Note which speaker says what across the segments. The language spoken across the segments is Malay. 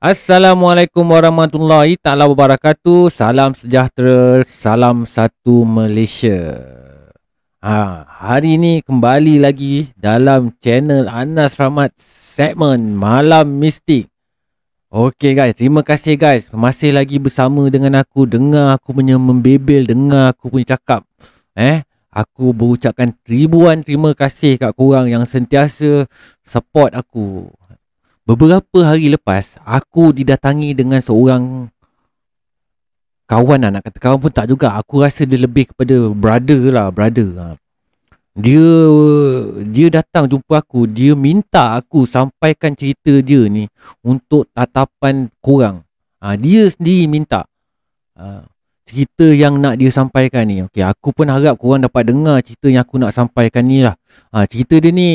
Speaker 1: Assalamualaikum warahmatullahi taala wabarakatuh. Salam sejahtera, salam satu Malaysia. Ha, hari ini kembali lagi dalam channel Anas Rahmat segmen Malam Mistik. Okey guys, terima kasih guys. Masih lagi bersama dengan aku dengar aku punya membebel, dengar aku punya cakap. Eh, aku berucapkan ribuan terima kasih kat korang yang sentiasa support aku. Beberapa hari lepas, aku didatangi dengan seorang kawan lah. Nak kata kawan pun tak juga. Aku rasa dia lebih kepada brother lah, brother. Ha. Dia dia datang jumpa aku. Dia minta aku sampaikan cerita dia ni untuk tatapan korang. Ha, dia sendiri minta. Ha, cerita yang nak dia sampaikan ni. Okay, aku pun harap korang dapat dengar cerita yang aku nak sampaikan ni lah. Cerita dia ni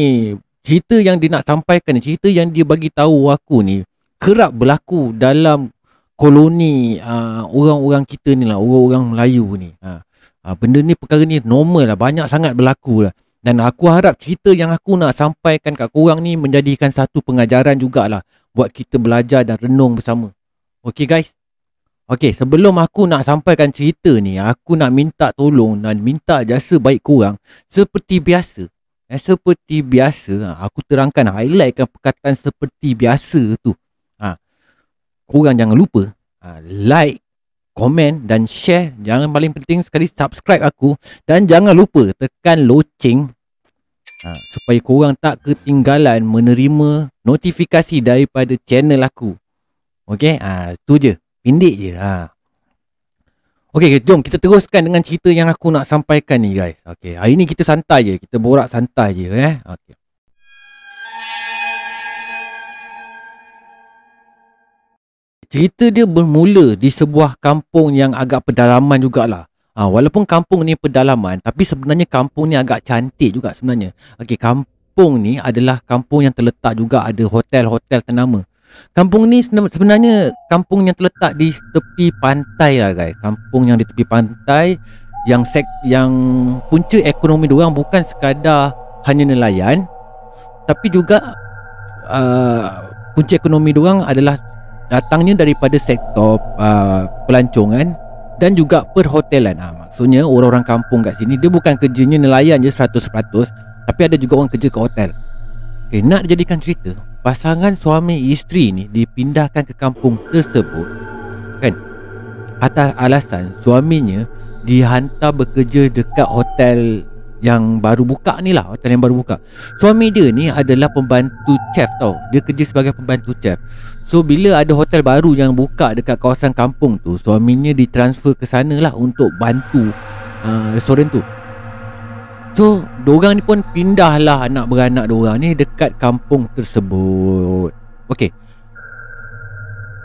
Speaker 1: cerita yang dia nak sampaikan cerita yang dia bagi tahu aku ni kerap berlaku dalam koloni uh, orang-orang kita ni lah orang-orang Melayu ni. Uh, uh, benda ni perkara ni normal lah banyak sangat berlaku lah. Dan aku harap cerita yang aku nak sampaikan kat korang ni menjadikan satu pengajaran jugalah buat kita belajar dan renung bersama. Okay guys? Okay, sebelum aku nak sampaikan cerita ni, aku nak minta tolong dan minta jasa baik korang. Seperti biasa. Eh, seperti biasa, ha, aku terangkan highlightkan perkataan seperti biasa tu. Ha, korang jangan lupa ha, like, komen dan share. Jangan paling penting sekali subscribe aku. Dan jangan lupa tekan loceng ha, supaya korang tak ketinggalan menerima notifikasi daripada channel aku. Okay, ha, tu je. Pendek je. Ha. Okey, jom kita teruskan dengan cerita yang aku nak sampaikan ni guys. Okey, hari ni kita santai je, kita borak santai je eh. Okey. Cerita dia bermula di sebuah kampung yang agak pedalaman jugalah. Ha, walaupun kampung ni pedalaman, tapi sebenarnya kampung ni agak cantik juga sebenarnya. Okey, kampung ni adalah kampung yang terletak juga ada hotel-hotel ternama. Kampung ni sebenarnya kampung yang terletak di tepi pantai lah guys. Kampung yang di tepi pantai yang sek yang punca ekonomi dia bukan sekadar hanya nelayan tapi juga uh, punca ekonomi dia adalah datangnya daripada sektor uh, pelancongan dan juga perhotelan. Ha, maksudnya orang-orang kampung kat sini dia bukan kerjanya nelayan je 100% tapi ada juga orang kerja ke hotel. Okay, nak dijadikan cerita pasangan suami isteri ni dipindahkan ke kampung tersebut. Kan? Atas alasan suaminya dihantar bekerja dekat hotel yang baru buka ni lah hotel yang baru buka. Suami dia ni adalah pembantu chef tau. Dia kerja sebagai pembantu chef. So bila ada hotel baru yang buka dekat kawasan kampung tu suaminya ditransfer ke sana lah untuk bantu uh, restoran tu So, diorang ni pun pindahlah anak beranak diorang ni dekat kampung tersebut. Okey.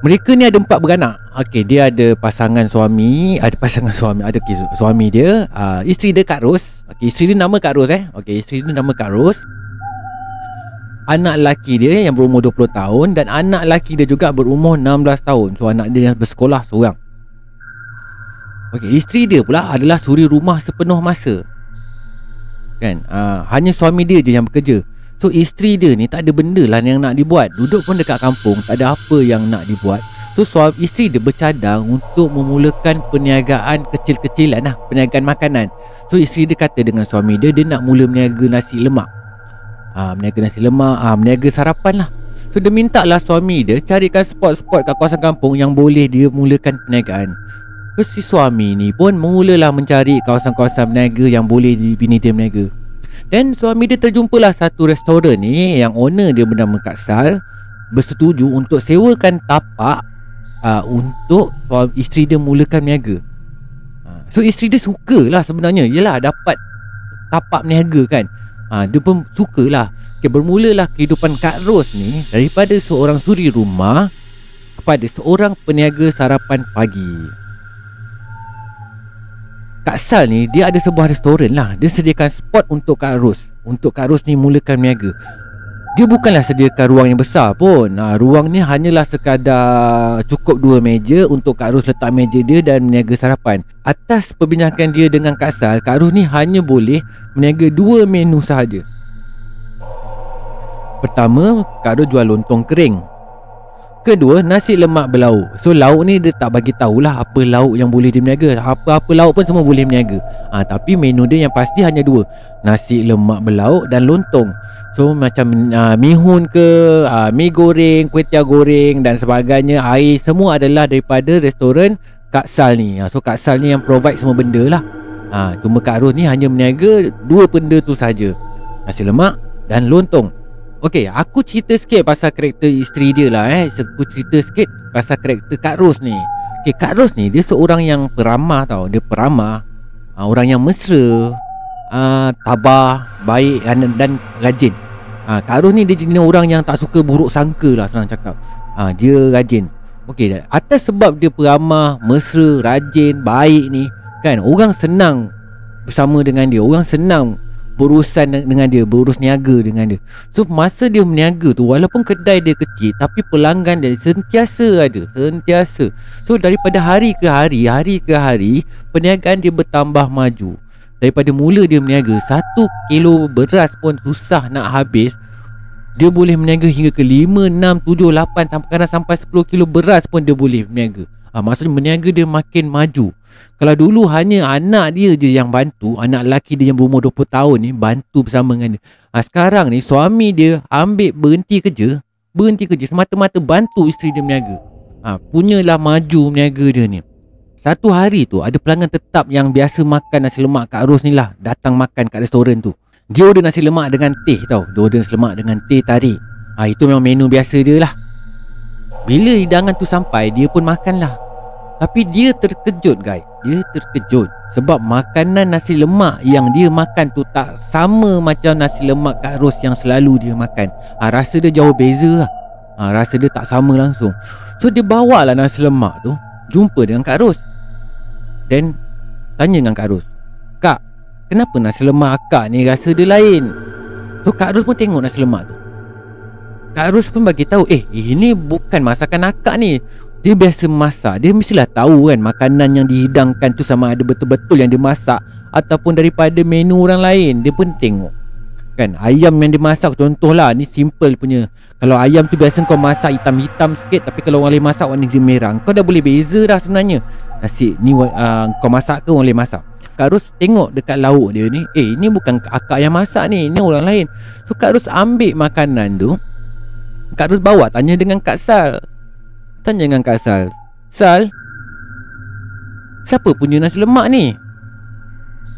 Speaker 1: Mereka ni ada empat beranak. Okey, dia ada pasangan suami, ada pasangan suami, ada okay, suami dia, uh, isteri dia Kak Ros. Okey, isteri dia nama Kak Ros eh. Okey, isteri dia nama Kak Ros. Anak lelaki dia yang berumur 20 tahun dan anak lelaki dia juga berumur 16 tahun. So, anak dia yang bersekolah seorang. Okey, isteri dia pula adalah suri rumah sepenuh masa kan? Uh, hanya suami dia je yang bekerja. So isteri dia ni tak ada benda lah yang nak dibuat. Duduk pun dekat kampung tak ada apa yang nak dibuat. So suami isteri dia bercadang untuk memulakan perniagaan kecil-kecilan lah perniagaan makanan. So isteri dia kata dengan suami dia dia nak mula meniaga nasi lemak. Uh, meniaga nasi lemak uh, meniaga sarapan lah. So dia minta lah suami dia carikan spot-spot kat kawasan kampung yang boleh dia mulakan perniagaan si suami ni pun mulalah mencari kawasan-kawasan berniaga yang boleh dibini dia berniaga. Dan suami dia terjumpalah satu restoran ni yang owner dia bernama Kak Sal bersetuju untuk sewakan tapak uh, untuk suami, isteri dia mulakan berniaga. Uh, so isteri dia sukalah sebenarnya. Yalah dapat tapak berniaga kan. Uh, dia pun sukalah. Okay, bermulalah kehidupan Kak Ros ni daripada seorang suri rumah kepada seorang peniaga sarapan pagi. Kak Sal ni dia ada sebuah restoran lah. Dia sediakan spot untuk Kak Ros Untuk Kak Ros ni mulakan meniaga Dia bukanlah sediakan ruang yang besar pun. Ha, Ruang ni hanyalah sekadar cukup dua meja Untuk Kak Ros letak meja dia dan meniaga sarapan. Atas perbincangan dia dengan Kak Sal Kak Ros ni hanya boleh meniaga dua menu sahaja. Pertama, Kak Ros jual lontong kering Kedua, nasi lemak berlauk. So lauk ni dia tak bagi tahulah apa lauk yang boleh dia berniaga. Apa-apa lauk pun semua boleh berniaga. Ha, tapi menu dia yang pasti hanya dua. Nasi lemak berlauk dan lontong. So macam uh, mihun ke, uh, mi goreng, kuih goreng dan sebagainya, air semua adalah daripada restoran Kak Sal ni. Ha, so Kak Sal ni yang provide semua benda lah. Ha, cuma Kak Ros ni hanya berniaga dua benda tu saja. Nasi lemak dan lontong. Okay, aku cerita sikit pasal karakter isteri dia lah eh. Aku cerita sikit pasal karakter Kak Ros ni. Okay, Kak Ros ni dia seorang yang peramah tau. Dia peramah. Uh, orang yang mesra. Uh, tabah, baik dan, dan rajin. Uh, Kak Ros ni dia jenis orang yang tak suka buruk sangka lah senang cakap. Uh, dia rajin. Okay, atas sebab dia peramah, mesra, rajin, baik ni. Kan, orang senang bersama dengan dia. Orang senang berurusan dengan dia Berurus niaga dengan dia. So masa dia meniaga tu Walaupun kedai dia kecil Tapi pelanggan dia sentiasa ada Sentiasa. So daripada hari ke hari Hari ke hari Perniagaan dia bertambah maju. Daripada mula dia meniaga Satu kilo beras pun susah nak habis. Dia boleh meniaga hingga ke 5, 6, 7, 8 Sampai sampai 10 kilo beras pun dia boleh meniaga ha, Maksudnya meniaga dia makin maju kalau dulu hanya anak dia je yang bantu Anak lelaki dia yang berumur 20 tahun ni Bantu bersama dengan dia. Ha, Sekarang ni suami dia ambil berhenti kerja Berhenti kerja semata-mata bantu isteri dia berniaga. Ha, Punyalah maju berniaga dia ni. Satu hari tu ada pelanggan tetap yang biasa makan nasi lemak Kak Ros ni lah Datang makan kat restoran tu. Dia order nasi lemak dengan teh tau. Dia order nasi lemak dengan teh tarik. Ha, Itu memang menu biasa dia lah. Bila hidangan tu sampai dia pun makan lah tapi dia terkejut guys. Dia terkejut Sebab makanan nasi lemak yang dia makan tu Tak sama macam nasi lemak Kak Ros yang selalu dia makan. Ha, Rasa dia jauh beza lah. Ha, Rasa dia tak sama langsung. So dia bawa lah nasi lemak tu Jumpa dengan Kak Ros. Dan Tanya dengan Kak Ros Kak Kenapa nasi lemak akak ni rasa dia lain? So Kak Ros pun tengok nasi lemak tu. Kak Ros pun bagi tahu Eh ini bukan masakan akak ni dia biasa masak. Dia mestilah tahu kan Makanan yang dihidangkan tu Sama ada betul-betul yang dia masak Ataupun daripada menu orang lain. Dia pun tengok. Kan? Ayam yang dia masak Contohlah Ni simple punya. Kalau ayam tu biasa kau masak Hitam-hitam sikit Tapi kalau orang lain masak Warna dia merah. Kau dah boleh beza dah sebenarnya. Nasi ni uh, Kau masak ke orang lain masak. Kak Rus tengok dekat lauk dia ni Eh ni bukan akak yang masak ni Ni orang lain. So Kak Rus ambil makanan tu. Kak Rus bawa tanya dengan Kak Sal Tanya dengan Kak Sal Sal Siapa punya nasi lemak ni?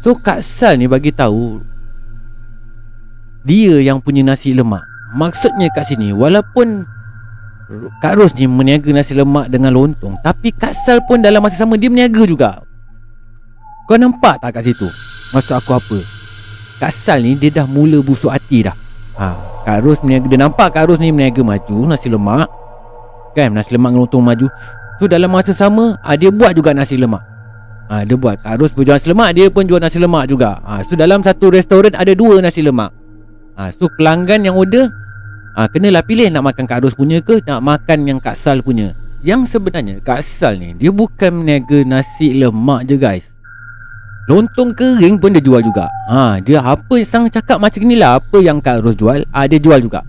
Speaker 1: So Kak Sal ni bagi tahu Dia yang punya nasi lemak Maksudnya kat sini Walaupun Kak Ros ni meniaga nasi lemak dengan lontong Tapi Kak Sal pun dalam masa sama Dia meniaga juga Kau nampak tak kat situ? Maksud aku apa? Kak Sal ni dia dah mula busuk hati dah ha, Kak Ros meniaga Dia nampak Kak Ros ni meniaga maju Nasi lemak Kan nasi lemak lontong maju. So dalam masa sama ha, Dia buat juga nasi lemak. Ha, Dia buat. Kak Ros berjual nasi lemak Dia pun jual nasi lemak juga. Ha, So dalam satu restoran Ada dua nasi lemak. Ha, So pelanggan yang order ha, Kenalah pilih Nak makan Kak Ros punya ke Nak makan yang Kak Sal punya. Yang sebenarnya Kak Sal ni Dia bukan meniaga nasi lemak je guys. Lontong kering pun dia jual juga. Ha, Dia apa yang sang cakap macam ni lah Apa yang Kak Ros jual ha, Dia jual juga.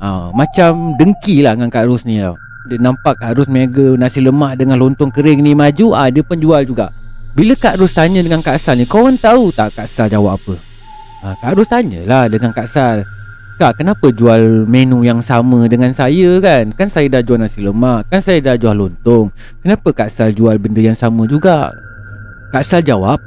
Speaker 1: Ha, Macam dengki lah dengan Kak Ros ni tau dia nampak Kak Ros mega nasi lemak dengan lontong kering ni maju ah Dia pun jual juga Bila Kak Ros tanya dengan Kak Sal ni Korang tahu tak Kak Sal jawab apa? Ah, Kak Ros tanyalah dengan Kak Sal Kak kenapa jual menu yang sama dengan saya kan? Kan saya dah jual nasi lemak Kan saya dah jual lontong Kenapa Kak Sal jual benda yang sama juga? Kak Sal jawab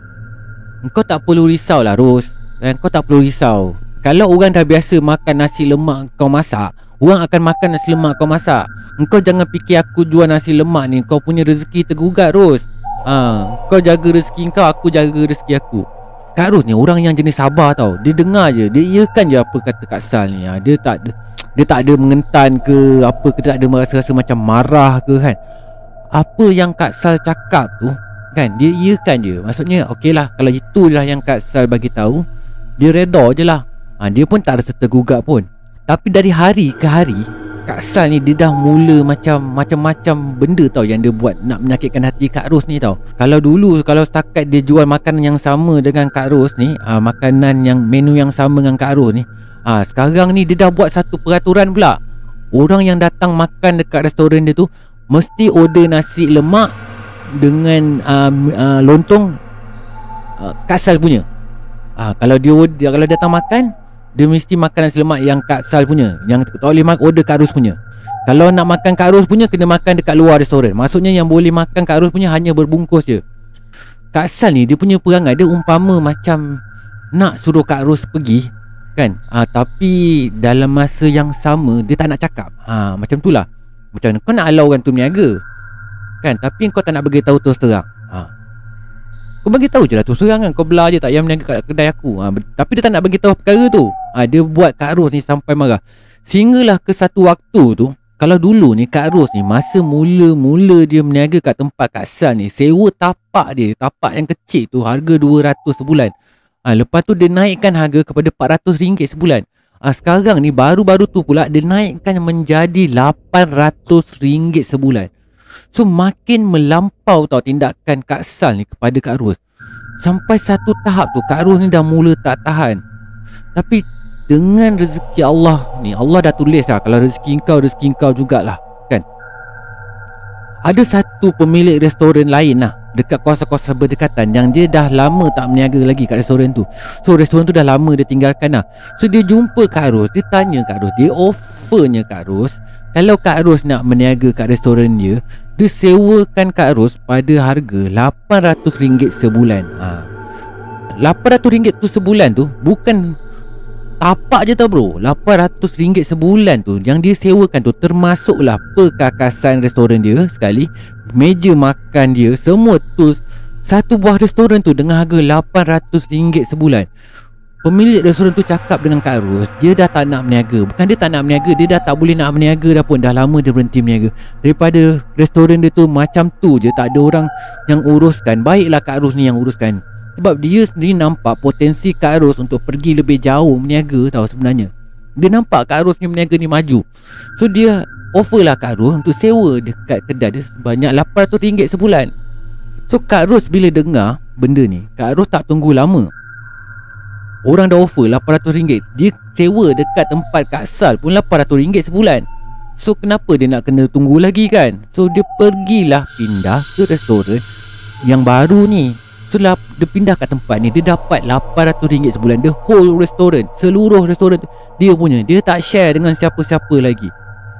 Speaker 1: Kau tak perlu risau lah Ros Dan kau tak perlu risau Kalau orang dah biasa makan nasi lemak kau masak Orang akan makan nasi lemak kau masak. Engkau jangan fikir aku jual nasi lemak ni. Kau punya rezeki tergugat Ros ha, Kau jaga rezeki kau Aku jaga rezeki aku. Kak Ros ni orang yang jenis sabar tau. Dia dengar je. Dia iakan je apa kata Kak Sal ni. Ha, Dia tak ada Dia tak ada mengentan ke Apa ke Tak ada merasa-rasa macam marah ke kan. Apa yang Kak Sal cakap tu Kan Dia iakan je. Maksudnya okey lah Kalau itulah yang Kak Sal bagi tahu Dia reda je lah. Ha, Dia pun tak rasa tergugat pun tapi dari hari ke hari Kak Sal ni dia dah mula macam Macam-macam benda tau yang dia buat Nak menyakitkan hati Kak Ros ni tau. Kalau dulu Kalau setakat dia jual makanan yang sama dengan Kak Ros ni aa, ah, Makanan yang menu yang sama dengan Kak Ros ni ah, Sekarang ni dia dah buat satu peraturan pula. Orang yang datang makan dekat restoran dia tu Mesti order nasi lemak Dengan uh, uh, lontong uh, Kasal punya. Uh, Kalau dia kalau datang makan Dia mesti makan nasi lemak yang kasal punya Yang tak boleh makan order Kak Ros punya. Kalau nak makan Kak Ros punya Kena makan dekat luar restoran. Maksudnya yang boleh makan Kak Ros punya Hanya berbungkus je. Kak Sal ni dia punya perangai Dia umpama macam Nak suruh Kak Ros pergi Kan? Ha, Tapi Dalam masa yang sama Dia tak nak cakap. Ha, Macam tu lah. Macam kau nak halau orang tu berniaga Kan? Tapi kau tak nak bagi tahu terus terang. Kau bagi tahu je lah terus terang kan Kau belah je tak yang berniaga kat kedai aku ha. Tapi dia tak nak bagi tahu perkara tu ha. Dia buat Kak Ros ni sampai marah Sehinggalah ke satu waktu tu Kalau dulu ni Kak Ros ni Masa mula-mula dia berniaga kat tempat Kak San ni Sewa tapak dia Tapak yang kecil tu Harga RM200 sebulan ha. Lepas tu dia naikkan harga kepada RM400 sebulan Ah sekarang ni baru-baru tu pula dia naikkan menjadi RM800 sebulan. So makin melampau tau tindakan Kak Sal ni kepada Kak Ros. Sampai satu tahap tu Kak Ros ni dah mula tak tahan. Tapi dengan rezeki Allah ni Allah dah tulis lah kalau rezeki kau rezeki kau jugalah kan. Ada satu pemilik restoran lain lah dekat kawasan-kawasan berdekatan yang dia dah lama tak berniaga lagi kat restoran tu. So restoran tu dah lama dia tinggalkan lah. So dia jumpa Kak Ros, dia tanya Kak Ros, dia offernya Kak Ros, kalau Kak Ros nak berniaga kat restoran dia, dia sewakan Kak Ros pada harga RM800 sebulan. Ha. RM800 tu sebulan tu bukan Tapak je tau bro RM800 sebulan tu Yang dia sewakan tu Termasuklah Perkakasan restoran dia Sekali meja makan dia semua tu satu buah restoran tu dengan harga RM800 sebulan Pemilik restoran tu cakap dengan Kak Ros Dia dah tak nak berniaga. Bukan dia tak nak berniaga Dia dah tak boleh nak berniaga dah pun. Dah lama dia berhenti berniaga. Daripada restoran dia tu macam tu je. Tak ada orang yang uruskan. Baiklah Kak Ros ni yang uruskan. Sebab dia sendiri nampak potensi Kak Ros Untuk pergi lebih jauh berniaga tau sebenarnya. Dia nampak Kak Ros ni berniaga ni maju. So dia offer lah Kak Ros untuk sewa dekat kedai dia sebanyak RM800 sebulan. So Kak Ros bila dengar benda ni, Kak Ros tak tunggu lama. Orang dah offer RM800. Dia sewa dekat tempat Kak Sal pun RM800 sebulan. So kenapa dia nak kena tunggu lagi kan? So dia pergilah pindah ke restoran yang baru ni. So lah, dia pindah kat tempat ni Dia dapat RM800 sebulan The whole restaurant Seluruh restoran tu Dia punya Dia tak share dengan siapa-siapa lagi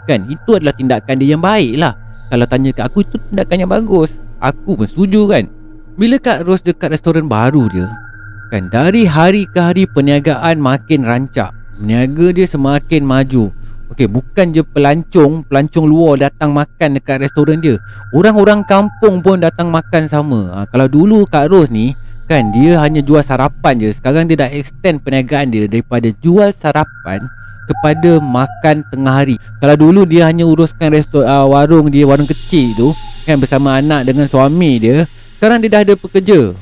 Speaker 1: Kan itu adalah tindakan dia yang baik lah Kalau tanya kat aku itu tindakan yang bagus Aku pun setuju kan Bila Kak Ros dekat restoran baru dia Kan? Dari hari ke hari perniagaan makin rancak. Niaga dia semakin maju. Okey, bukan je pelancong Pelancong luar datang makan dekat restoran dia. Orang-orang kampung pun datang makan sama. Ha, Kalau dulu Kak Ros ni Kan dia hanya jual sarapan je. Sekarang dia dah extend perniagaan dia Daripada jual sarapan kepada makan tengah hari. Kalau dulu dia hanya uruskan resto uh, warung dia, warung kecil tu kan bersama anak dengan suami dia, sekarang dia dah ada pekerja.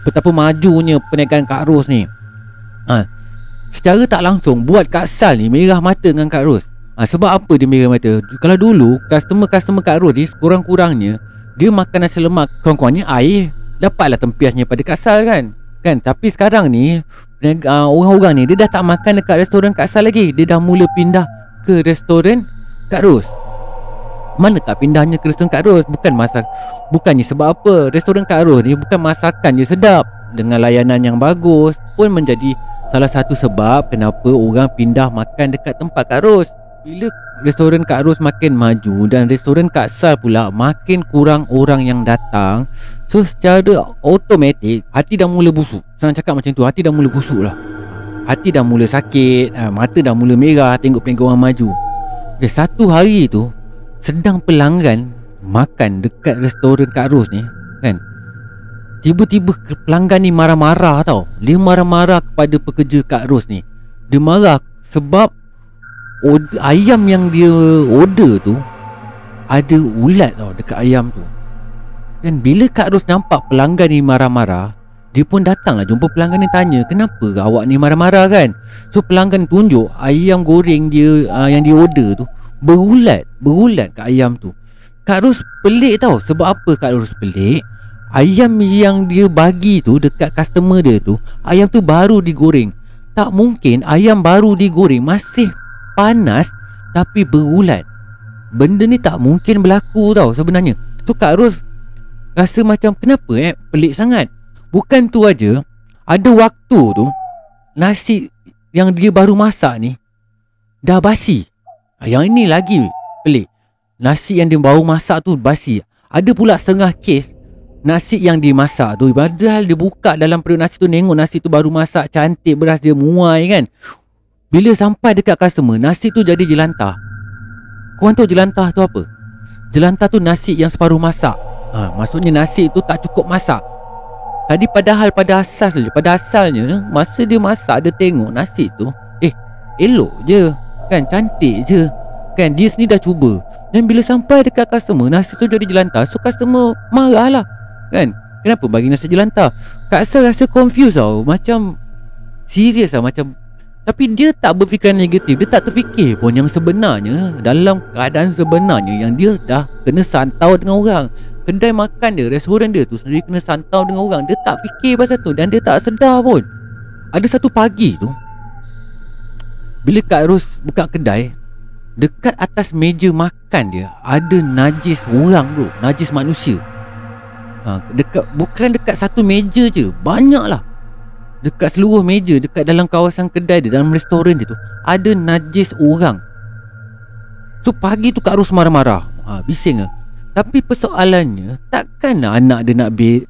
Speaker 1: Betapa majunya perniagaan Kak Ros ni. Ha, secara tak langsung buat Kak Sal ni merah mata dengan Kak Ros. Ha, sebab apa dia merah mata? Kalau dulu customer-customer Kak Ros ni kurang-kurangnya dia makan nasi lemak kurang-kurangnya air dapatlah tempiasnya pada Kak Sal kan. Kan tapi sekarang ni uh, orang-orang ni dia dah tak makan dekat restoran Kak Sal lagi. Dia dah mula pindah ke restoran Kak Ros. Mana tak pindahnya ke restoran Kak Ros? Bukan masak. Bukannya sebab apa? Restoran Kak Ros ni bukan masakan je sedap dengan layanan yang bagus pun menjadi salah satu sebab kenapa orang pindah makan dekat tempat Kak Ros. Bila restoran Kak Ros makin maju dan restoran Kak Sal pula makin kurang orang yang datang, So secara automatik Hati dah mula busuk Senang cakap macam tu Hati dah mula busuk lah Hati dah mula sakit ha, Mata dah mula merah Tengok pelanggan orang maju okay, Satu hari tu Sedang pelanggan Makan dekat restoran Kak Ros ni Kan? Tiba-tiba pelanggan ni marah-marah tau. Dia marah-marah kepada pekerja Kak Ros ni. Dia marah sebab order, Ayam yang dia order tu Ada ulat tau dekat ayam tu. Dan bila Kak Ros nampak pelanggan ni marah-marah Dia pun datanglah jumpa pelanggan ni tanya Kenapa awak ni marah-marah kan? So pelanggan tunjuk ayam goreng dia uh, yang dia order tu Berulat, berulat kat ayam tu. Kak Ros pelik tau. Sebab apa Kak Ros pelik? Ayam yang dia bagi tu dekat customer dia tu Ayam tu baru digoreng. Tak mungkin ayam baru digoreng masih panas Tapi berulat. Benda ni tak mungkin berlaku tau sebenarnya. So Kak Ros Rasa macam kenapa eh? Pelik sangat. Bukan tu aja Ada waktu tu Nasi yang dia baru masak ni Dah basi Yang ini lagi pelik. Nasi yang dia baru masak tu basi. Ada pula setengah kes Nasi yang dimasak tu. Padahal dia buka dalam perut nasi tu Tengok nasi tu baru masak Cantik beras dia muai kan. Bila sampai dekat customer Nasi tu jadi jelantah. Korang tahu jelantah tu apa? Jelantah tu nasi yang separuh masak. Ha, Maksudnya nasi tu tak cukup masak. Tadi padahal pada asas Pada asalnya Masa dia masak Dia tengok nasi tu Eh Elok je Kan cantik je. Kan dia sendiri dah cuba. Dan bila sampai dekat customer Nasi tu jadi jelantah. So customer marah lah. Kan? Kenapa bagi nasi jelantah? Kak Sal rasa confused tau. Macam Serius lah Macam tapi dia tak berfikiran negatif. Dia tak terfikir pun yang sebenarnya Dalam keadaan sebenarnya Yang dia dah kena santau dengan orang. Kedai makan dia, restoran dia tu Sendiri kena santau dengan orang. Dia tak fikir pasal tu Dan dia tak sedar pun. Ada satu pagi tu Bila Kak Ros buka kedai Dekat atas meja makan dia Ada najis orang bro. Najis manusia. Ha, dekat Bukan dekat satu meja je. Banyak lah Dekat seluruh meja Dekat dalam kawasan kedai dia Dalam restoran dia tu Ada najis orang. So pagi tu Kak Ros marah-marah. Ha, Bising lah. Tapi persoalannya Takkan lah anak dia nak be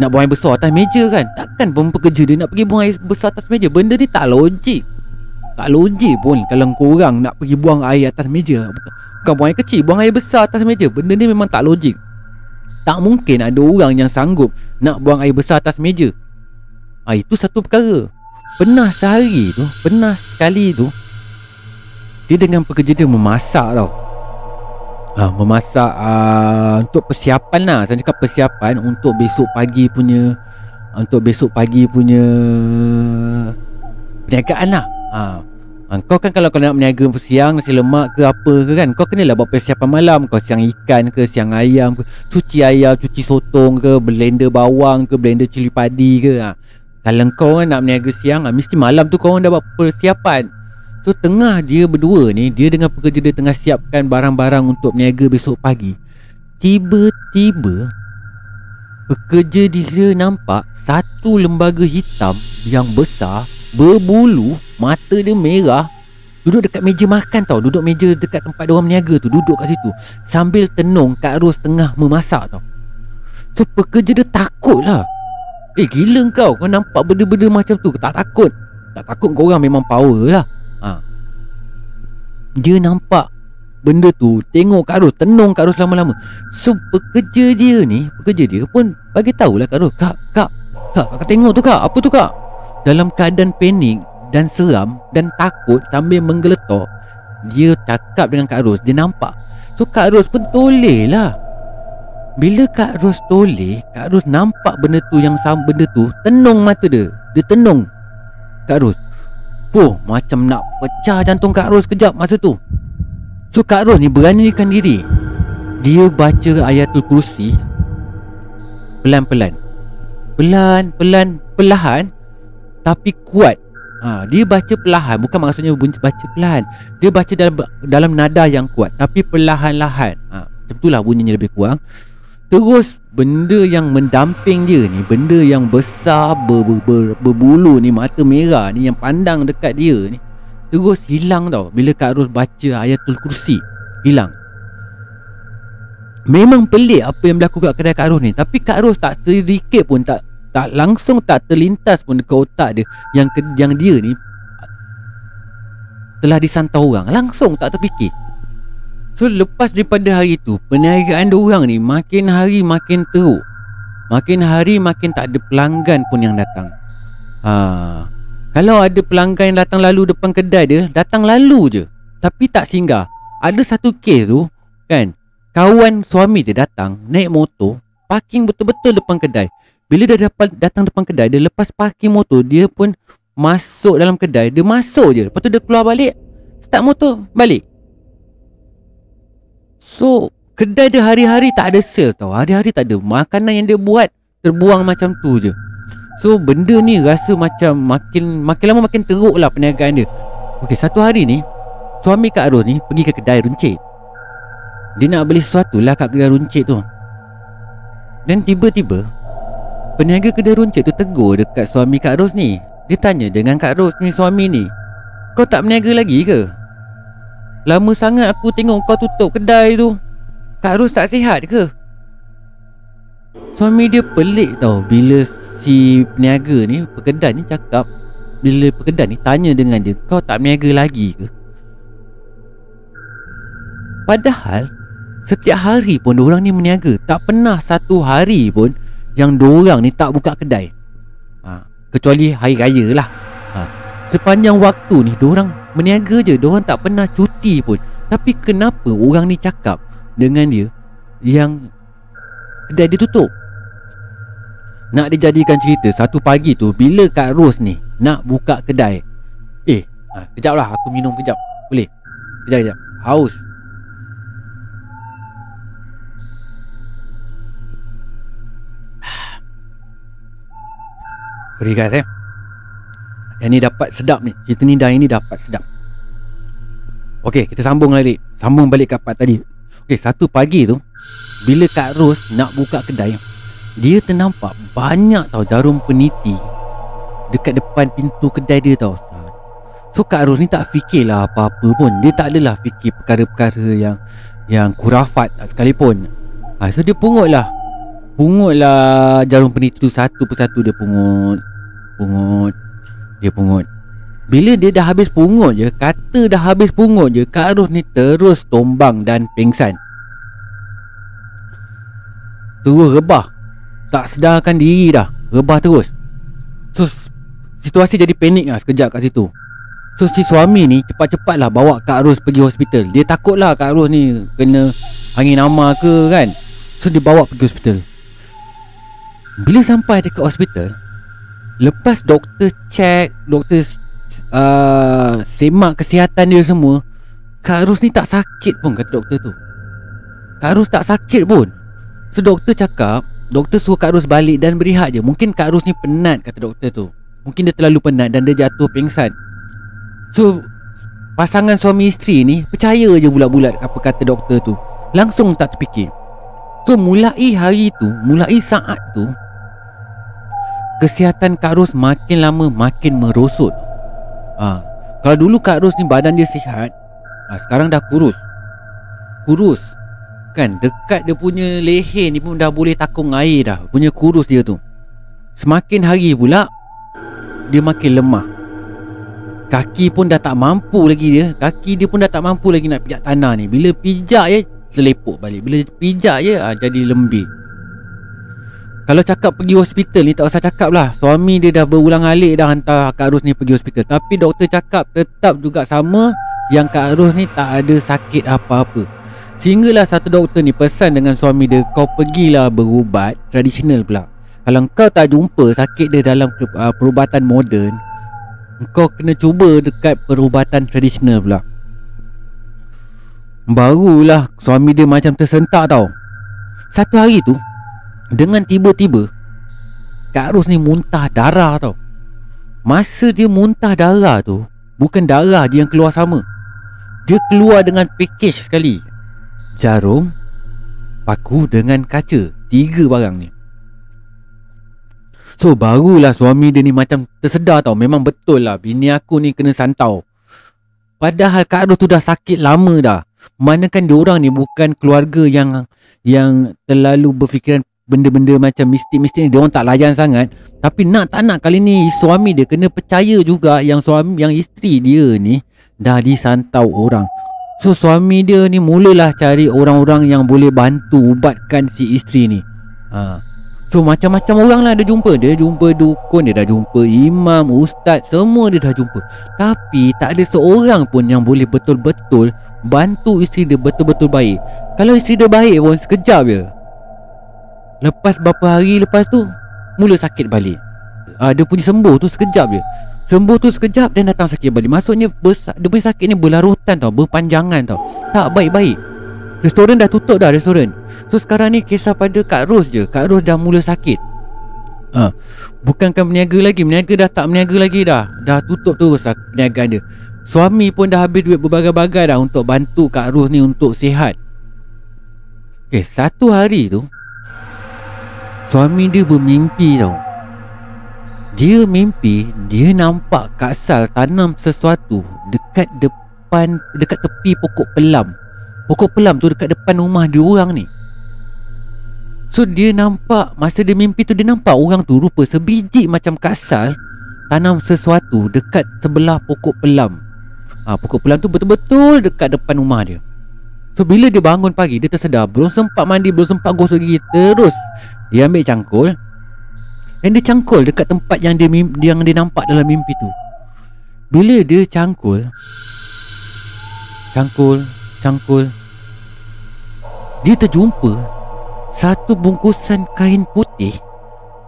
Speaker 1: Nak buang air besar atas meja kan? Takkan pun pekerja dia nak pergi buang air besar atas meja? Benda ni tak logik Tak logik pun Kalau korang nak pergi buang air atas meja. Bukan, bukan buang air kecil Buang air besar atas meja. Benda ni memang tak logik. Tak mungkin ada orang yang sanggup Nak buang air besar atas meja. Ha, Itu satu perkara. Pernah sehari tu Pernah sekali tu Dia dengan pekerja dia memasak tau. Ha, Memasak uh, Untuk persiapan lah. Saya cakap persiapan Untuk besok pagi punya Untuk besok pagi punya Perniagaan lah ha, Ha, kau kan kalau kau nak berniaga siang nasi lemak ke apa ke kan Kau kenalah buat persiapan malam. Kau siang ikan ke siang ayam ke Cuci ayam, cuci sotong ke Blender bawang ke blender cili padi ke ha. Kalau kau orang nak berniaga siang ah, Mesti malam tu kau orang dah buat persiapan. So tengah dia berdua ni Dia dengan pekerja dia tengah siapkan barang-barang Untuk berniaga besok pagi. Tiba-tiba Pekerja dia nampak Satu lembaga hitam Yang besar Berbulu Mata dia merah. Duduk dekat meja makan tau. Duduk meja dekat tempat orang berniaga tu. Duduk kat situ. Sambil tenung Kak Ros tengah memasak tau. So pekerja dia takut lah. Eh gila kau. Kau nampak benda-benda macam tu. Tak takut. Tak takut kau orang memang power lah. Ha. Dia nampak Benda tu. Tengok Kak Ros Tenung Kak Ros lama-lama. So pekerja dia ni Pekerja dia pun Bagi tahulah Kak Ros Kak Kak. Kak Kak tengok tu Kak. Apa tu Kak Dalam keadaan panik Dan seram Dan takut Sambil menggeletok Dia cakap dengan Kak Ros Dia nampak. So Kak Ros pun toleh lah. Bila Kak Ros toleh Kak Ros nampak benda tu yang sama benda tu Tenung mata dia. Dia tenung. Kak Ros Oh macam nak pecah jantung Kak Ros kejap masa tu. So Kak Ros ni beranikan diri. Dia baca ayatul kursi Pelan-pelan. Pelan-pelan Perlahan Tapi kuat. Ha, Dia baca perlahan. Bukan maksudnya baca perlahan. Dia baca dalam dalam nada yang kuat Tapi perlahan-lahan. Ha, Macam itulah bunyinya lebih kurang. Terus benda yang mendamping dia ni Benda yang besar ber, ber, ber, berbulu ni Mata merah ni Yang pandang dekat dia ni Terus hilang tau. Bila Kak Ros baca ayatul kursi Hilang. Memang pelik apa yang berlaku kat kedai Kak Ros ni. Tapi Kak Ros tak sedikit pun Tak tak langsung tak terlintas pun dekat otak dia. Yang, ke, yang dia ni Telah disantau orang. Langsung tak terfikir. So lepas daripada hari tu Perniagaan orang ni makin hari makin teruk. Makin hari makin tak ada pelanggan pun yang datang. Ha. Kalau ada pelanggan yang datang lalu depan kedai dia Datang lalu je. Tapi tak singgah. Ada satu kes tu Kan Kawan suami dia datang Naik motor Parking betul-betul depan kedai Bila dia dapat datang depan kedai Dia lepas parking motor Dia pun Masuk dalam kedai. Dia masuk je. Lepas tu dia keluar balik Start motor Balik. So Kedai dia hari-hari tak ada sale tau. Hari-hari tak ada. Makanan yang dia buat Terbuang macam tu je. So benda ni rasa macam Makin Makin lama makin teruk lah perniagaan dia. Okay satu hari ni Suami Kak Ros ni pergi ke kedai runcit. Dia nak beli sesuatu lah kat kedai runcit tu. Dan tiba-tiba Peniaga kedai runcit tu tegur dekat suami Kak Ros ni Dia tanya dengan Kak Ros ni suami ni Kau tak berniaga lagi ke? Lama sangat aku tengok kau tutup kedai tu Kak Ros tak sihat ke? Suami dia pelik tau Bila si peniaga ni Pekedai ni cakap Bila pekedai ni tanya dengan dia Kau tak berniaga lagi ke? Padahal Setiap hari pun orang ni berniaga Tak pernah satu hari pun Yang orang ni tak buka kedai. Ha, Kecuali hari raya lah. Ha, Sepanjang waktu ni orang berniaga je. Orang tak pernah cuti pun. Tapi kenapa orang ni cakap Dengan dia Yang Kedai dia tutup? Nak dijadikan cerita Satu pagi tu Bila Kak Ros ni Nak buka kedai? Eh ha, Kejap lah aku minum kejap. Boleh? Kejap kejap. Haus Sorry guys eh Yang ni dapat sedap ni. Cerita ni dah ini dapat sedap. Okay kita sambung lagi. Sambung balik ke part tadi. Okay satu pagi tu Bila Kak Ros nak buka kedai Dia ternampak banyak tau jarum peniti Dekat depan pintu kedai dia tau So Kak Ros ni tak fikirlah apa-apa pun. Dia tak adalah fikir perkara-perkara yang Yang kurafat sekalipun. Ha, So dia pungut lah Pungutlah jarum peniti tu satu persatu dia pungut. Pungut. Dia pungut. Bila dia dah habis pungut je Kata dah habis pungut je Kak Ros ni terus tombang dan pingsan. Terus rebah. Tak sedarkan diri dah. Rebah terus. So Situasi jadi panik lah sekejap kat situ. So si suami ni cepat-cepat lah bawa Kak Ros pergi hospital. Dia takut lah Kak Ros ni kena angin nama ke kan. So dia bawa pergi hospital bila sampai dekat hospital Lepas doktor check Doktor uh, Semak kesihatan dia semua Kak Rus ni tak sakit pun Kata doktor tu. Kak Rus tak sakit pun. So doktor cakap Doktor suruh Kak Rus balik dan berehat je. Mungkin Kak Rus ni penat Kata doktor tu. Mungkin dia terlalu penat Dan dia jatuh pingsan. So Pasangan suami isteri ni Percaya je bulat-bulat Apa kata doktor tu. Langsung tak terfikir. So mulai hari tu Mulai saat tu Kesihatan Kak Ros makin lama makin merosot. Ha. Kalau dulu Kak Ros ni badan dia sihat ha, Sekarang dah kurus. Kurus. Kan dekat dia punya leher ni pun dah boleh takung air dah Punya kurus dia tu. Semakin hari pula Dia makin lemah. Kaki pun dah tak mampu lagi dia. Kaki dia pun dah tak mampu lagi nak pijak tanah ni. Bila pijak je Selepuk balik. Bila pijak je ha, Jadi lembik kalau cakap pergi hospital ni tak usah cakap lah. Suami dia dah berulang alik dah hantar Kak Ros ni pergi hospital. Tapi doktor cakap tetap juga sama Yang Kak Ros ni tak ada sakit apa-apa. Sehinggalah satu doktor ni pesan dengan suami dia Kau pergilah berubat tradisional pula. Kalau kau tak jumpa sakit dia dalam uh, perubatan moden Kau kena cuba dekat perubatan tradisional pula. Barulah suami dia macam tersentak tau. Satu hari tu dengan tiba-tiba Kak Ros ni muntah darah tau. Masa dia muntah darah tu Bukan darah je yang keluar sama. Dia keluar dengan package sekali. Jarum Paku dengan kaca. Tiga barang ni. So barulah suami dia ni macam tersedar tau. Memang betul lah Bini aku ni kena santau. Padahal Kak Ros tu dah sakit lama dah. Manakan diorang ni bukan keluarga yang Yang terlalu berfikiran benda-benda macam mistik-mistik ni dia orang tak layan sangat. Tapi nak tak nak kali ni suami dia kena percaya juga yang suami yang isteri dia ni dah disantau orang. So suami dia ni mulalah cari orang-orang yang boleh bantu ubatkan si isteri ni. Ha. so macam-macam orang lah dia jumpa. Dia jumpa dukun dia dah jumpa imam ustaz semua dia dah jumpa. Tapi tak ada seorang pun yang boleh betul-betul bantu isteri dia betul-betul baik. Kalau isteri dia baik pun sekejap je Lepas beberapa hari lepas tu Mula sakit balik. Uh, Dia punya sembuh tu sekejap je. Sembuh tu sekejap dan datang sakit balik. Maksudnya besar, dia punya sakit ni berlarutan tau Berpanjangan tau. Tak baik-baik. Restoran dah tutup dah restoran. So sekarang ni kisah pada Kak Ros je. Kak Ros dah mula sakit. Uh, Bukankan berniaga lagi? Berniaga dah tak berniaga lagi dah. Dah tutup terus lah perniagaan dia. Suami pun dah habis duit berbagai-bagai dah Untuk bantu Kak Ros ni untuk sihat. Okay satu hari tu Suami dia bermimpi tau. Dia mimpi Dia nampak Kak Sal tanam sesuatu Dekat depan Dekat tepi pokok pelam. Pokok pelam tu dekat depan rumah dia orang ni. So dia nampak Masa dia mimpi tu Dia nampak orang tu Rupa sebiji macam kasal Tanam sesuatu Dekat sebelah pokok pelam. Ha, Pokok pelam tu betul-betul Dekat depan rumah dia. So bila dia bangun pagi Dia tersedar. Belum sempat mandi Belum sempat gosok gigi Terus Dia ambil cangkul. Dan dia cangkul Dekat tempat yang dia Yang dia nampak dalam mimpi tu. Bila dia cangkul Cangkul Cangkul Dia terjumpa satu bungkusan kain putih.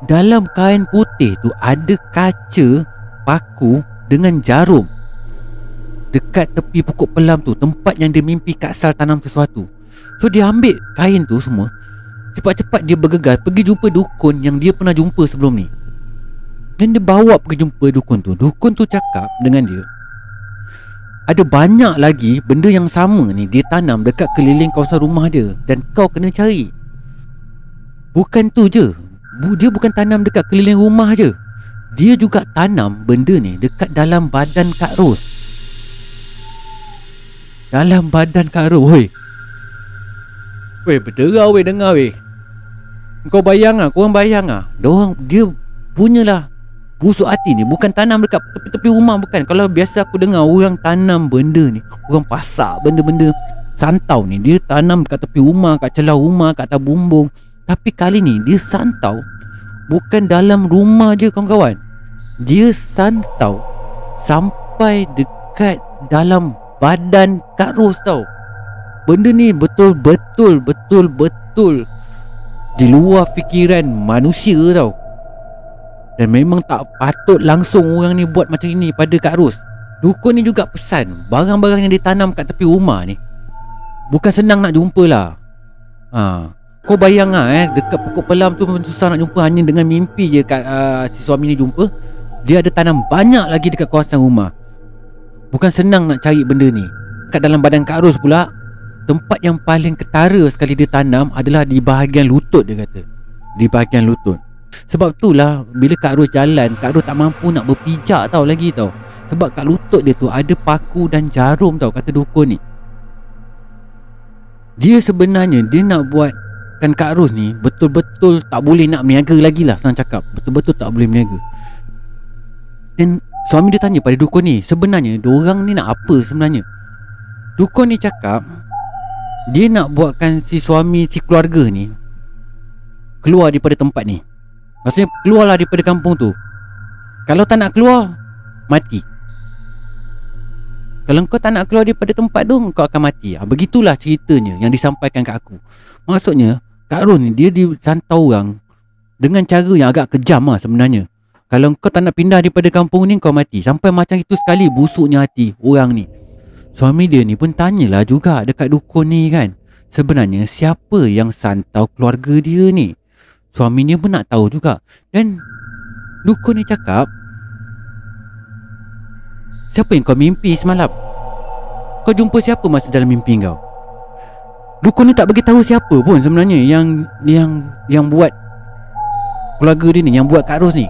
Speaker 1: Dalam kain putih tu ada kaca paku dengan jarum Dekat tepi pokok pelam tu Tempat yang dia mimpi Kak Sal tanam sesuatu. So dia ambil kain tu semua Cepat-cepat dia bergegas Pergi jumpa dukun yang dia pernah jumpa sebelum ni. Dan dia bawa pergi jumpa dukun tu. Dukun tu cakap dengan dia Ada banyak lagi benda yang sama ni Dia tanam dekat keliling kawasan rumah dia Dan kau kena cari. Bukan tu je. Dia bukan tanam dekat keliling rumah je. Dia juga tanam benda ni Dekat dalam badan Kak Ros Dalam badan Kak Ros Woi Woi berderau weh dengar weh Kau bayang lah Korang bayang lah Diorang Dia punyalah Busuk hati ni. Bukan tanam dekat tepi-tepi rumah Bukan. Kalau biasa aku dengar Orang tanam benda ni Orang pasak benda-benda Santau ni Dia tanam kat tepi rumah Kat celah rumah Kat atas bumbung. Tapi kali ni dia santau. Bukan dalam rumah je kawan-kawan. Dia santau Sampai dekat dalam badan Kak Ros tau. Benda ni betul-betul Betul-betul Di luar fikiran manusia tau. Dan memang tak patut langsung orang ni buat macam ini pada Kak Ros. Dukun ni juga pesan Barang-barang yang ditanam kat tepi rumah ni. Bukan senang nak jumpa lah. Ha. Kau bayang lah eh Dekat pokok pelam tu Susah nak jumpa. Hanya dengan mimpi je kat, uh, Si suami ni jumpa Dia ada tanam banyak lagi Dekat kawasan rumah. Bukan senang nak cari benda ni. Kat dalam badan Kak Ros pula Tempat yang paling ketara sekali dia tanam Adalah di bahagian lutut dia kata. Di bahagian lutut. Sebab tu lah Bila Kak Ros jalan Kak Ros tak mampu nak berpijak tau lagi tau. Sebab kat lutut dia tu Ada paku dan jarum tau Kata dukun ni. Dia sebenarnya Dia nak buat kan Kak Ros ni betul-betul tak boleh nak berniaga lagi lah senang cakap. Betul-betul tak boleh berniaga. Dan suami dia tanya pada dukun ni sebenarnya orang ni nak apa sebenarnya? Dukun ni cakap dia nak buatkan si suami si keluarga ni keluar daripada tempat ni maksudnya keluarlah daripada kampung tu kalau tak nak keluar mati kalau kau tak nak keluar daripada tempat tu Kau akan mati ha, Begitulah ceritanya Yang disampaikan kat aku Maksudnya Kak Ron ni dia disantau orang dengan cara yang agak kejam lah sebenarnya. Kalau kau tak nak pindah daripada kampung ni kau mati. Sampai macam itu sekali busuknya hati orang ni. Suami dia ni pun tanyalah juga dekat dukun ni kan. Sebenarnya siapa yang santau keluarga dia ni? Suami dia pun nak tahu juga. Dan dukun ni cakap Siapa yang kau mimpi semalam? Kau jumpa siapa masa dalam mimpi kau? Dukun ni tak bagi tahu siapa pun sebenarnya yang yang yang buat keluarga dia ni, yang buat Kak Ros ni.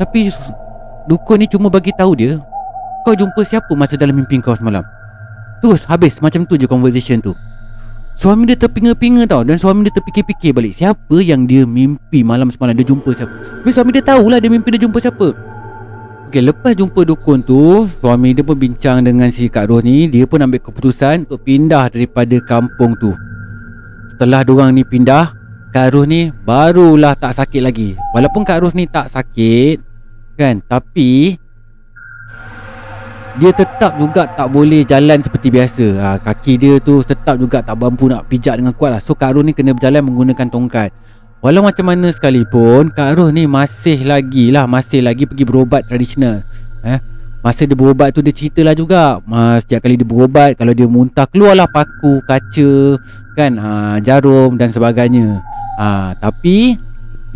Speaker 1: Tapi dukun ni cuma bagi tahu dia kau jumpa siapa masa dalam mimpi kau semalam. Terus habis. Macam tu je conversation tu. Suami dia terpinga-pinga tau. Dan suami dia terfikir-fikir balik. Siapa yang dia mimpi malam semalam? Dia jumpa siapa? Tapi suami dia tahulah Dia mimpi dia jumpa siapa. Okay, lepas jumpa dukun tu Suami dia pun bincang dengan si Kak Ros ni. Dia pun ambil keputusan Untuk pindah daripada kampung tu. Setelah diorang ni pindah Kak Ruh ni barulah tak sakit lagi. Walaupun Kak Ruh ni tak sakit Kan? Tapi Dia tetap juga tak boleh jalan seperti biasa. Ha, Kaki dia tu tetap juga tak mampu nak pijak dengan kuat lah. So Kak Ruh ni kena berjalan menggunakan tongkat. Walau macam mana sekalipun Kak Ruh ni masih lagi lah Masih lagi pergi berobat tradisional. Eh? Masa dia berobat tu dia ceritalah juga uh, Setiap kali dia berobat Kalau dia muntah Keluarlah paku Kaca Kan uh, Jarum dan sebagainya. Uh, Tapi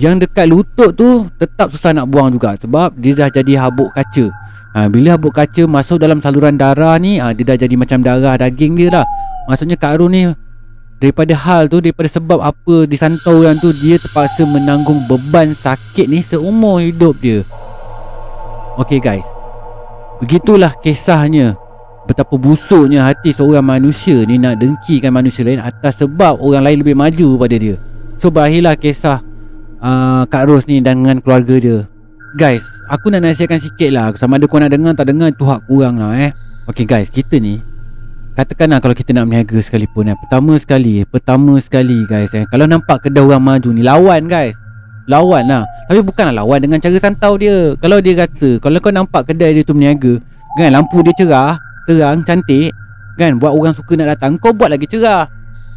Speaker 1: Yang dekat lutut tu Tetap susah nak buang juga Sebab dia dah jadi habuk kaca ha, Bila habuk kaca masuk dalam saluran darah ni ha, Dia dah jadi macam darah daging dia lah Maksudnya Kak Arun ni Daripada hal tu Daripada sebab apa Disantau orang tu Dia terpaksa menanggung beban sakit ni Seumur hidup dia. Okay guys. Begitulah kisahnya. Betapa busuknya hati seorang manusia ni Nak dengkikan manusia lain Atas sebab orang lain lebih maju pada dia. So berakhirlah kisah uh, Kak Ros ni dengan keluarga dia Guys, aku nak nasihatkan sikit lah. Sama ada kau nak dengar tak dengar Itu hak kurang lah eh. Okay guys, kita ni Katakanlah kalau kita nak berniaga sekalipun eh. Pertama sekali Pertama sekali guys eh. Kalau nampak kedai orang maju ni Lawan guys. Lawan lah. Tapi bukanlah lawan dengan cara santau dia. Kalau dia kata Kalau kau nampak kedai dia tu berniaga Kan lampu dia cerah Terang, cantik Kan buat orang suka nak datang Kau buat lagi cerah.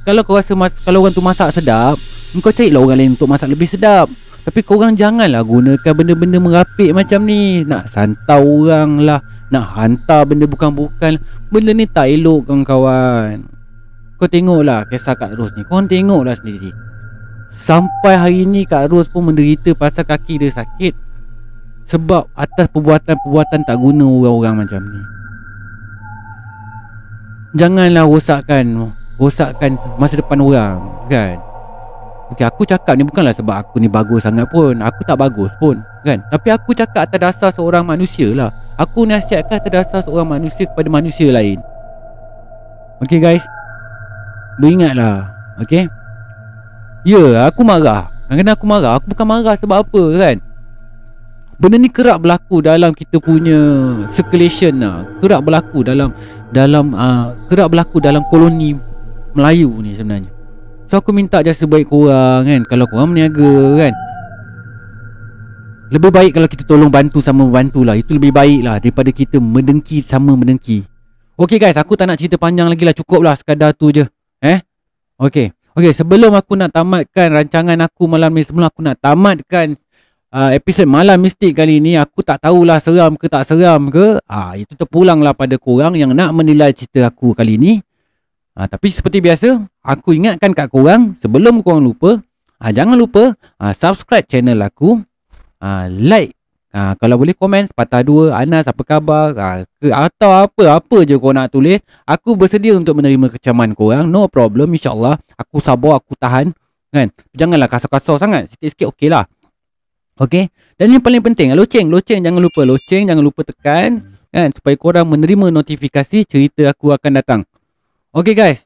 Speaker 1: Kalau kau rasa mas- Kalau orang tu masak sedap Kau carilah orang lain untuk masak lebih sedap tapi korang janganlah gunakan benda-benda merapik macam ni. Nak santau orang lah. Nak hantar benda bukan-bukan. Benda ni tak elok kawan-kawan. Kau tengoklah kisah Kak Ros ni. Korang tengoklah sendiri. Sampai hari ni Kak Ros pun menderita pasal kaki dia sakit. Sebab atas perbuatan-perbuatan tak guna orang-orang macam ni. Janganlah rosakkan Rosakkan masa depan orang Kan Okay, aku cakap ni bukanlah sebab aku ni bagus sangat pun. Aku tak bagus pun kan? Tapi aku cakap atas dasar seorang manusia lah. Aku nasihatkan atas dasar seorang manusia kepada manusia lain. Okay guys. Beringatlah Okay Ya aku marah. Kenapa aku marah. Aku bukan marah sebab apa kan? Benda ni kerap berlaku dalam kita punya circulation lah. Kerap berlaku dalam dalam uh, Kerap berlaku dalam koloni Melayu ni sebenarnya So aku minta jasa baik korang kan? Kalau korang berniaga kan? Lebih baik kalau kita tolong bantu sama bantu lah. Itu lebih baik lah Daripada kita mendengki sama mendengki. Okay guys. Aku tak nak cerita panjang lagi lah. Cukup lah sekadar tu je. Eh? Okay. Okay sebelum aku nak tamatkan rancangan aku malam ni Sebelum aku nak tamatkan uh, episod malam mistik kali ni Aku tak tahulah seram ke tak seram ke. Ah, Itu terpulang lah pada korang yang nak menilai cerita aku kali ni Ha, tapi seperti biasa, aku ingatkan kat korang sebelum korang lupa, ha, jangan lupa ha, subscribe channel aku, ha, like, ha, kalau boleh komen patah dua, Anas apa khabar, ha, ke, atau apa-apa je korang nak tulis, aku bersedia untuk menerima kecaman korang, no problem insyaAllah, aku sabar, aku tahan, kan, janganlah kasar-kasar sangat, sikit-sikit okey lah. Okay, dan yang paling penting, loceng, loceng jangan lupa, loceng jangan lupa tekan, kan, supaya korang menerima notifikasi cerita aku akan datang. Okay guys.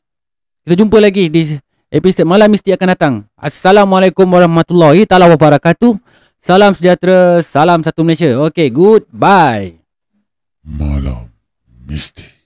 Speaker 1: Kita jumpa lagi di episod malam mesti akan datang. Assalamualaikum warahmatullahi taala wabarakatuh. Salam sejahtera Salam satu Malaysia. Okay goodbye.
Speaker 2: Malam Mistik